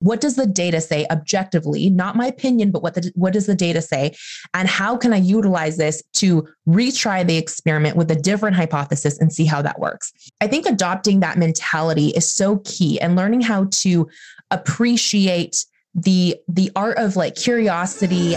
what does the data say objectively? Not my opinion but what the, what does the data say? And how can i utilize this to retry the experiment with a different hypothesis and see how that works? I think adopting that mentality is so key and learning how to appreciate the the art of like curiosity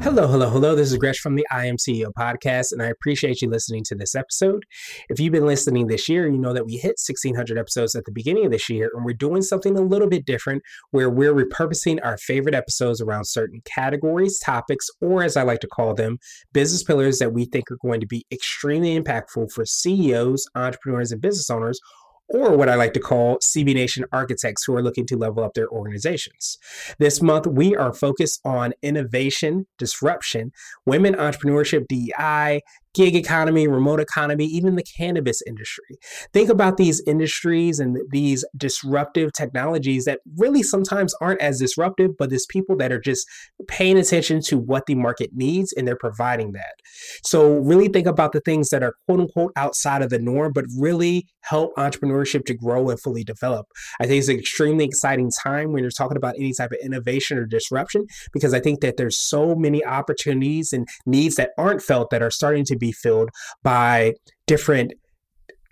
Hello, hello, hello. This is Gresh from the I Am CEO podcast, and I appreciate you listening to this episode. If you've been listening this year, you know that we hit 1600 episodes at the beginning of this year, and we're doing something a little bit different where we're repurposing our favorite episodes around certain categories, topics, or as I like to call them, business pillars that we think are going to be extremely impactful for CEOs, entrepreneurs, and business owners or what I like to call CB Nation architects who are looking to level up their organizations. This month, we are focused on innovation, disruption, women entrepreneurship, DEI, gig economy, remote economy, even the cannabis industry. Think about these industries and these disruptive technologies that really sometimes aren't as disruptive, but there's people that are just paying attention to what the market needs and they're providing that. So, really think about the things that are quote unquote outside of the norm, but really help entrepreneurship to grow and fully develop. I think it's an extremely exciting time when you're talking about any type of innovation or disruption because I think that there's so many opportunities and needs that aren't felt that are starting to be filled by different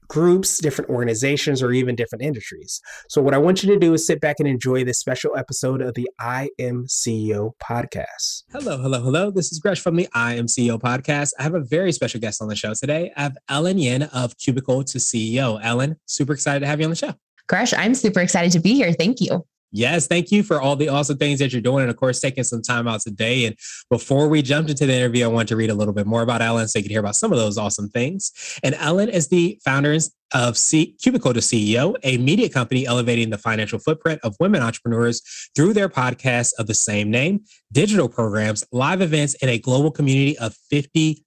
groups, different organizations, or even different industries. So, what I want you to do is sit back and enjoy this special episode of the I Am CEO podcast. Hello, hello, hello. This is Gresh from the I Am CEO podcast. I have a very special guest on the show today. I have Ellen Yin of Cubicle to CEO. Ellen, super excited to have you on the show. Gresh, I'm super excited to be here. Thank you. Yes, thank you for all the awesome things that you're doing. And of course, taking some time out today. And before we jumped into the interview, I want to read a little bit more about Ellen so you can hear about some of those awesome things. And Ellen is the founder of C- Cubicle to CEO, a media company elevating the financial footprint of women entrepreneurs through their podcast of the same name, digital programs, live events, and a global community of 50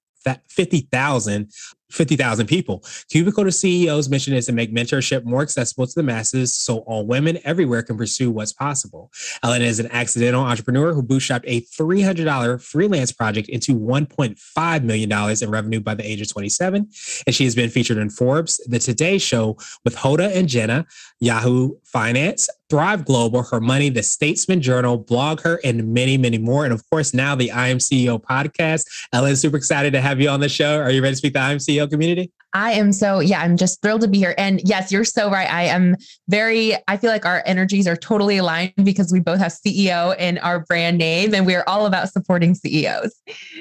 50,000 50,000 people. Cubicle to CEO's mission is to make mentorship more accessible to the masses so all women everywhere can pursue what's possible. Ellen is an accidental entrepreneur who bootstrapped a $300 freelance project into $1.5 million in revenue by the age of 27. And she has been featured in Forbes, The Today Show with Hoda and Jenna, Yahoo Finance, Thrive Global, Her Money, The Statesman Journal, BlogHer, and many, many more. And of course, now the I Am CEO podcast. Ellen, super excited to have you on the show. Are you ready to speak the I Am CEO? Community? I am so, yeah, I'm just thrilled to be here. And yes, you're so right. I am very, I feel like our energies are totally aligned because we both have CEO in our brand name and we're all about supporting CEOs.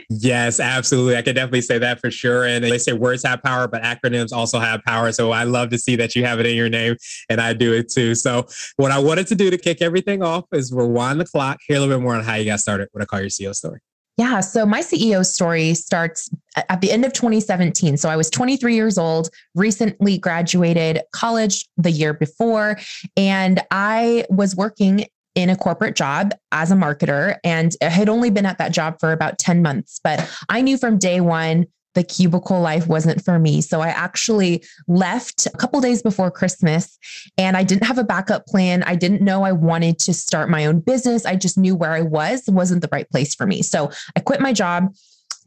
Yes, absolutely. I can definitely say that for sure. And they say words have power, but acronyms also have power. So I love to see that you have it in your name and I do it too. So what I wanted to do to kick everything off is rewind the clock, hear a little bit more on how you got started. What I call your CEO story. Yeah. So my CEO story starts at the end of 2017. So I was 23 years old, recently graduated college the year before, and I was working in a corporate job as a marketer and I had only been at that job for about 10 months. But I knew from day one the cubicle life wasn't for me. So I actually left a couple days before Christmas and I didn't have a backup plan. I didn't know I wanted to start my own business. I just knew where I was wasn't the right place for me. So I quit my job.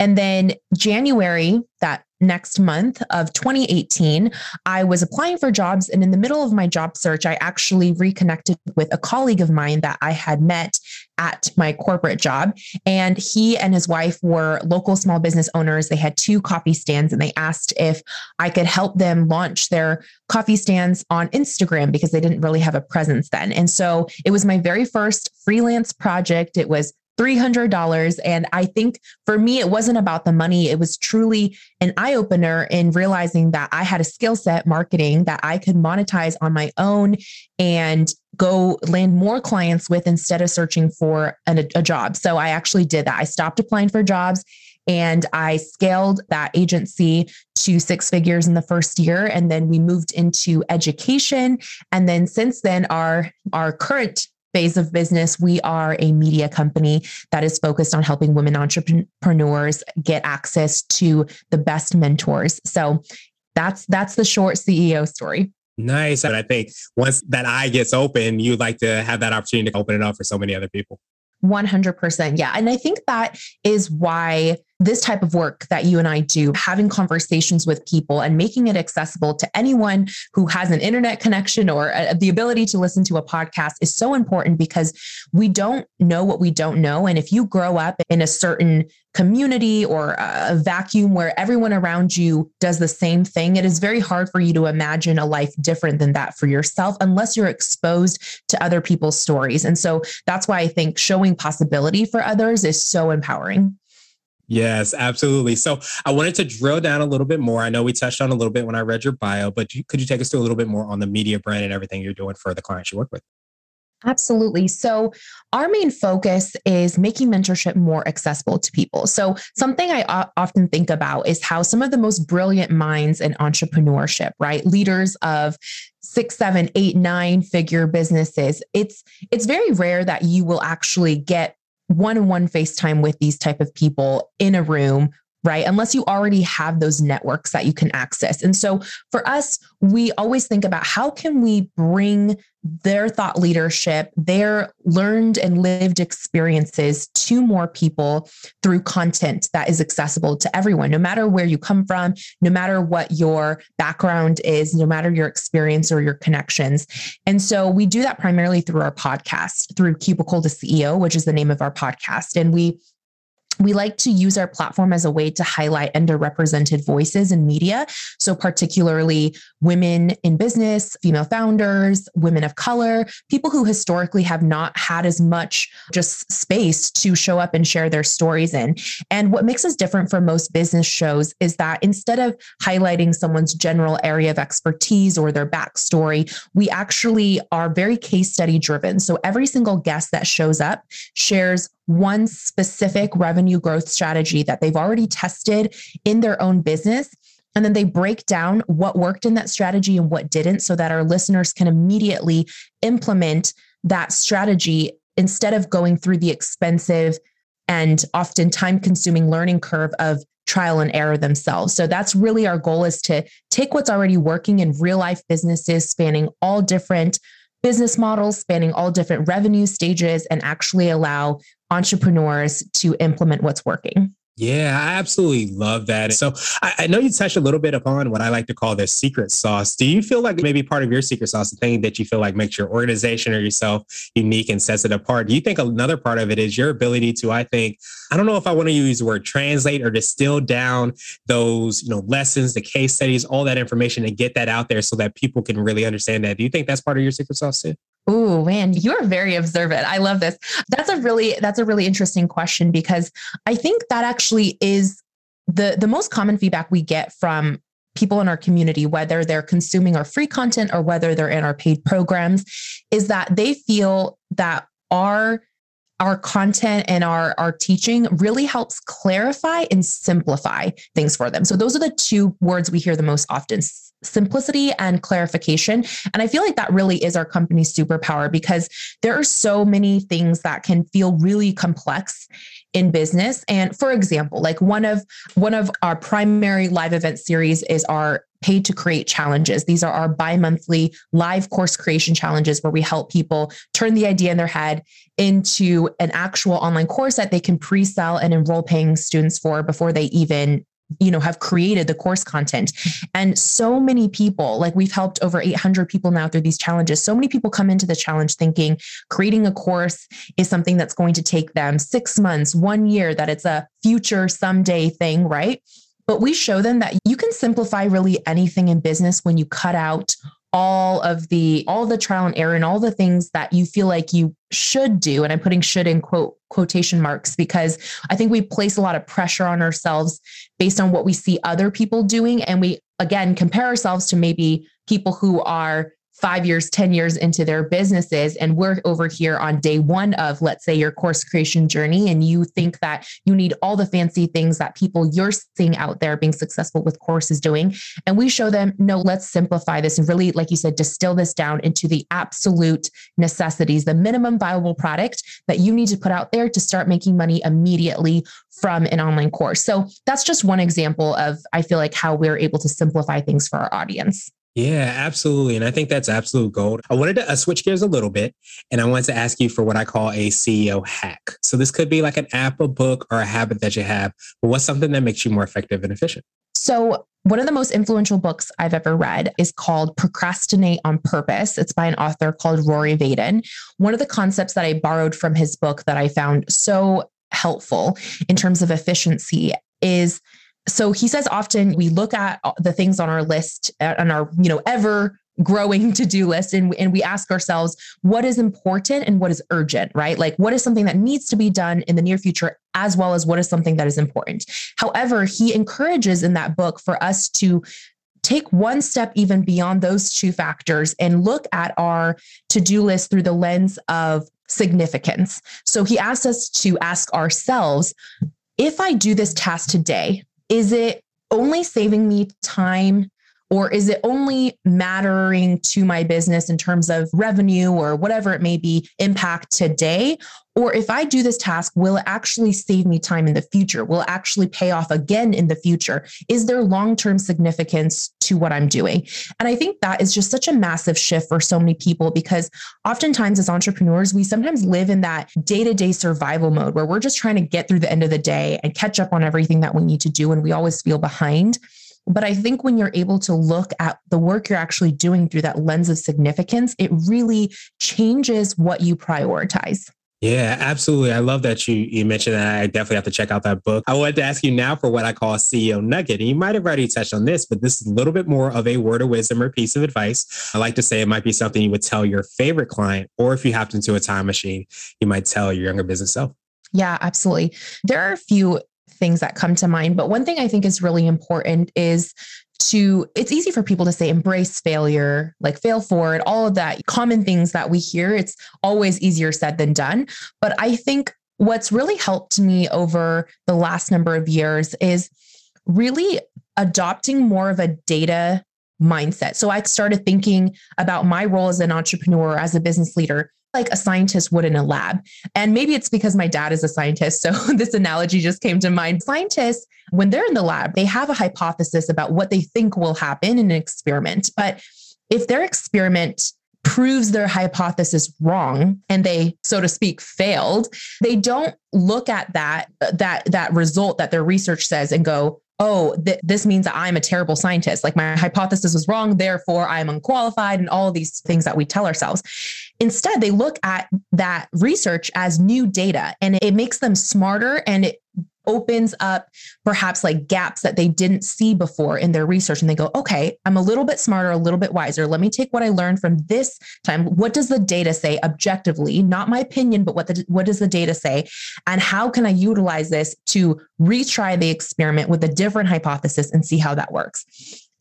And then January, that next month of 2018, I was applying for jobs. And in the middle of my job search, I actually reconnected with a colleague of mine that I had met at my corporate job. And he and his wife were local small business owners. They had two coffee stands and they asked if I could help them launch their coffee stands on Instagram because they didn't really have a presence then. And so it was my very first freelance project. It was $300. And I think for me, it wasn't about the money. It was truly an eye opener in realizing that I had a skill set marketing that I could monetize on my own and go land more clients with instead of searching for an, a job. So I actually did that. I stopped applying for jobs and I scaled that agency to six figures in the first year. And then we moved into education. And then since then, our, our current phase of business, we are a media company that is focused on helping women entrepreneurs get access to the best mentors. So that's that's the short CEO story. Nice. And I think once that eye gets open, you'd like to have that opportunity to open it up for so many other people. 100%. Yeah. And I think that is why this type of work that you and I do, having conversations with people and making it accessible to anyone who has an internet connection or uh, the ability to listen to a podcast is so important because we don't know what we don't know. And if you grow up in a certain community or a vacuum where everyone around you does the same thing, it is very hard for you to imagine a life different than that for yourself unless you're exposed to other people's stories. And so that's why I think showing possibility for others is so empowering. Yes, absolutely. So I wanted to drill down a little bit more. I know we touched on a little bit when I read your bio, but could you take us through a little bit more on the media brand and everything you're doing for the clients you work with? Absolutely. So, our main focus is making mentorship more accessible to people. So, something I often think about is how some of the most brilliant minds in entrepreneurship, right? Leaders of six, seven, eight, nine figure businesses. It's it's very rare that you will actually get one-on-one FaceTime with these type of people in a room right? Unless you already have those networks that you can access. And so for us, we always think about how can we bring their thought leadership, their learned and lived experiences to more people through content that is accessible to everyone, no matter where you come from, no matter what your background is, no matter your experience or your connections. And so we do that primarily through our podcast, through Cubicle to CEO, which is the name of our podcast. And we we like to use our platform as a way to highlight underrepresented voices in media. So, particularly women in business, female founders, women of color, people who historically have not had as much just space to show up and share their stories in. And what makes us different from most business shows is that instead of highlighting someone's general area of expertise or their backstory, we actually are very case study driven. So, every single guest that shows up shares one specific revenue growth strategy that they've already tested in their own business. And then they break down what worked in that strategy and what didn't so that our listeners can immediately implement that strategy instead of going through the expensive and often time consuming learning curve of trial and error themselves. So that's really our goal is to take what's already working in real life businesses spanning all different business models spanning all different revenue stages and actually allow entrepreneurs to implement what's working. Yeah, I absolutely love that. So I, I, know you touched a little bit upon what I like to call the secret sauce. Do you feel like maybe part of your secret sauce, the thing that you feel like makes your organization or yourself unique and sets it apart? Do you think another part of it is your ability to, I think, I don't know if I want to use the word translate or distill down those, you know, lessons, the case studies, all that information and get that out there so that people can really understand that. Do you think that's part of your secret sauce too? Oh man, you're very observant. I love this. That's a really that's a really interesting question because I think that actually is the the most common feedback we get from people in our community whether they're consuming our free content or whether they're in our paid programs is that they feel that our our content and our our teaching really helps clarify and simplify things for them. So those are the two words we hear the most often simplicity and clarification. And I feel like that really is our company's superpower because there are so many things that can feel really complex in business. And for example, like one of one of our primary live event series is our paid to create challenges. These are our bi-monthly live course creation challenges where we help people turn the idea in their head into an actual online course that they can pre-sell and enroll paying students for before they even you know have created the course content. And so many people like we've helped over 800 people now through these challenges. So many people come into the challenge thinking creating a course is something that's going to take them 6 months 1 year that it's a future someday thing right? But we show them that you can simplify really anything in business when you cut out all of the all the trial and error and all the things that you feel like you should do. And i'm putting should in quote quotation marks because i think we place a lot of pressure on ourselves based on what we see other people doing. And we again compare ourselves to maybe people who are five years, 10 years into their businesses. And we're over here on day one of, let's say, your course creation journey. And you think that you need all the fancy things that people you're seeing out there being successful with courses doing. And we show them, no, let's simplify this and really, like you said, distill this down into the absolute necessities, the minimum viable product that you need to put out there to start making money immediately from an online course. So that's just one example of, I feel like, how we're able to simplify things for our audience. Yeah, absolutely. And I think that's absolute gold. I wanted to uh, switch gears a little bit and I wanted to ask you for what I call a CEO hack. So this could be like an app, a book, or a habit that you have, but what's something that makes you more effective and efficient? So, one of the most influential books I've ever read is called Procrastinate on Purpose. It's by an author called Rory Vaden. One of the concepts that I borrowed from his book that I found so helpful in terms of efficiency is so he says often we look at the things on our list uh, on our you know ever growing to-do list and, and we ask ourselves what is important and what is urgent right? Like what is something that needs to be done in the near future as well as what is something that is important? However he encourages in that book for us to take one step even beyond those two factors and look at our to-do list through the lens of significance. So he asks us to ask ourselves if i do this task today is it only saving me time or is it only mattering to my business in terms of revenue or whatever it may be impact today? Or if i do this task will it actually save me time in the future? Will it actually pay off again in the future? Is there long-term significance to what i'm doing? And i think that is just such a massive shift for so many people because oftentimes as entrepreneurs we sometimes live in that day-to-day survival mode where we're just trying to get through the end of the day and catch up on everything that we need to do and we always feel behind but I think when you're able to look at the work you're actually doing through that lens of significance, it really changes what you prioritize. Yeah, absolutely. I love that you you mentioned that. I definitely have to check out that book. I wanted to ask you now for what I call a CEO nugget. And you might have already touched on this, but this is a little bit more of a word of wisdom or piece of advice. I like to say it might be something you would tell your favorite client, or if you hopped into a time machine, you might tell your younger business self. Yeah, absolutely. There are a few things that come to mind. But one thing I think is really important is to it's easy for people to say embrace failure like fail forward all of that common things that we hear it's always easier said than done but i think what's really helped me over the last number of years is really adopting more of a data mindset so i started thinking about my role as an entrepreneur as a business leader like a scientist would in a lab. And maybe it's because my dad is a scientist. So this analogy just came to mind. Scientists, when they're in the lab, they have a hypothesis about what they think will happen in an experiment. But if their experiment proves their hypothesis wrong and they so to speak failed they don't look at that that that result that their research says and go oh, th- this means that I'm a terrible scientist. Like my hypothesis was wrong, therefore I'm unqualified, and all these things that we tell ourselves. Instead, they look at that research as new data and it makes them smarter and it opens up perhaps like gaps that they didn't see before in their research and they go okay i'm a little bit smarter a little bit wiser. Let me take what i learned from this time. What does the data say objectively? Not my opinion but what the what does the data say? And how can i utilize this to retry the experiment with a different hypothesis and see how that works?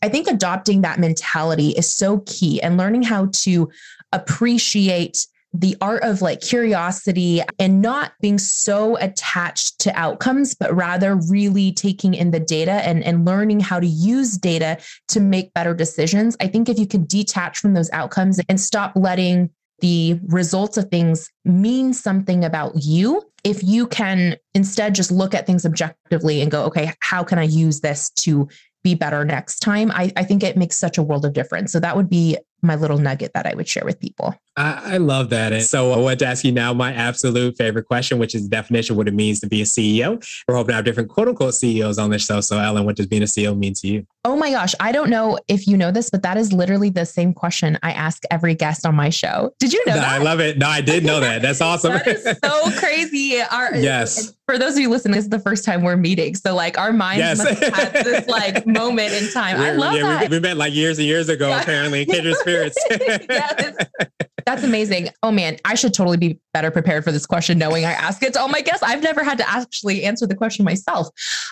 I think adopting that mentality is so key and learning how to appreciate the art of like curiosity and not being so attached to outcomes, but rather really taking in the data and, and learning how to use data to make better decisions. I think if you can detach from those outcomes and stop letting the results of things mean something about you, if you can instead just look at things objectively and go, okay, how can I use this to be better next time? I, I think it makes such a world of difference. So that would be my little nugget that I would share with people. I, I, love that. And so I want to ask you now my absolute favorite question, which is the definition of what it means to be a CEO. We're hoping to have different quote unquote CEOs on this show. So Ellen, what does being a CEO mean to you? Oh my gosh. I don't know if you know this, but that is literally the same question I ask every guest on my show. Did you know that? I love it. No, I did know that. That's awesome. that is so crazy. Our, yes. For those of you listening, this is the first time we're meeting. So like our minds yes. must have this like moment in time. I love yeah, that. We, we, met like years and years ago, yeah. apparently Kindred Spirits. yes. That's amazing. Oh man, I should totally be better prepared for this question, knowing I ask it to all my guests. I've never had to actually answer the question myself.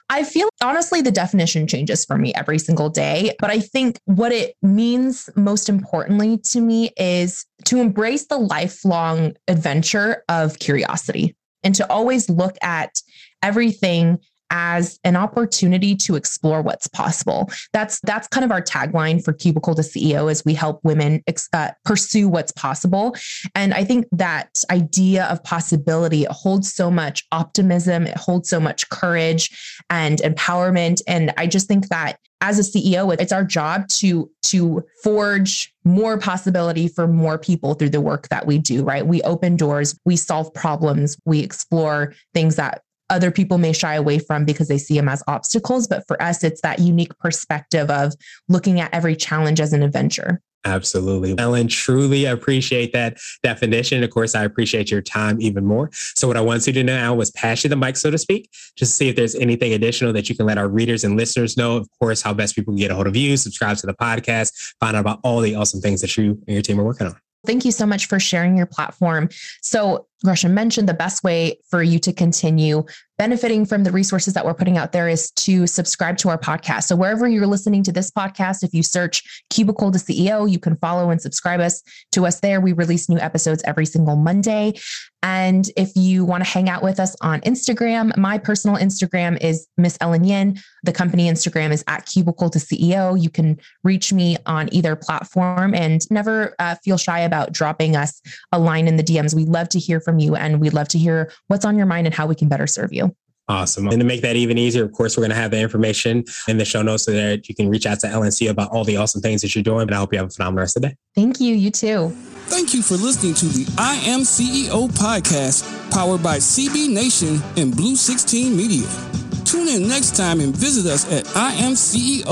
I feel honestly, the definition changes for me every single day. But I think what it means most importantly to me is to embrace the lifelong adventure of curiosity and to always look at everything as an opportunity to explore what's possible. That's that's kind of our tagline for Cubicle to CEO as we help women uh, pursue what's possible. And I think that idea of possibility holds so much optimism, it holds so much courage and empowerment and I just think that as a CEO it's our job to to forge more possibility for more people through the work that we do, right? We open doors, we solve problems, we explore things that other people may shy away from because they see them as obstacles. But for us, it's that unique perspective of looking at every challenge as an adventure. Absolutely. Ellen, truly appreciate that definition. Of course, I appreciate your time even more. So, what I want you to do now was pass you the mic, so to speak, just to see if there's anything additional that you can let our readers and listeners know. Of course, how best people can get a hold of you, subscribe to the podcast, find out about all the awesome things that you and your team are working on. Thank you so much for sharing your platform. So, Gresham mentioned the best way for you to continue benefiting from the resources that we're putting out there is to subscribe to our podcast. So wherever you're listening to this podcast, if you search Cubicle to CEO, you can follow and subscribe us to us there. We release new episodes every single Monday. And if you want to hang out with us on Instagram, my personal Instagram is Miss Ellen Yin. The company Instagram is at Cubicle to CEO. You can reach me on either platform and never uh, feel shy about dropping us a line in the DMs. We love to hear from you and we'd love to hear what's on your mind and how we can better serve you. Awesome. And to make that even easier, of course, we're going to have the information in the show notes so that you can reach out to LNC about all the awesome things that you're doing. And I hope you have a phenomenal rest of the day. Thank you. You too. Thank you for listening to the I Am CEO podcast powered by CB Nation and Blue 16 Media. Tune in next time and visit us at iamceo.co.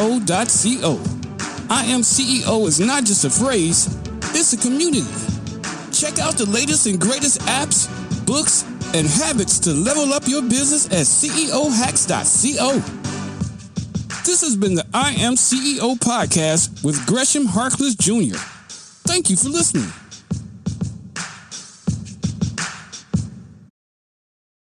I Am CEO is not just a phrase, it's a community. Check out the latest and greatest apps, books, and habits to level up your business at ceohacks.co. This has been the I Am CEO podcast with Gresham Harkless Jr. Thank you for listening.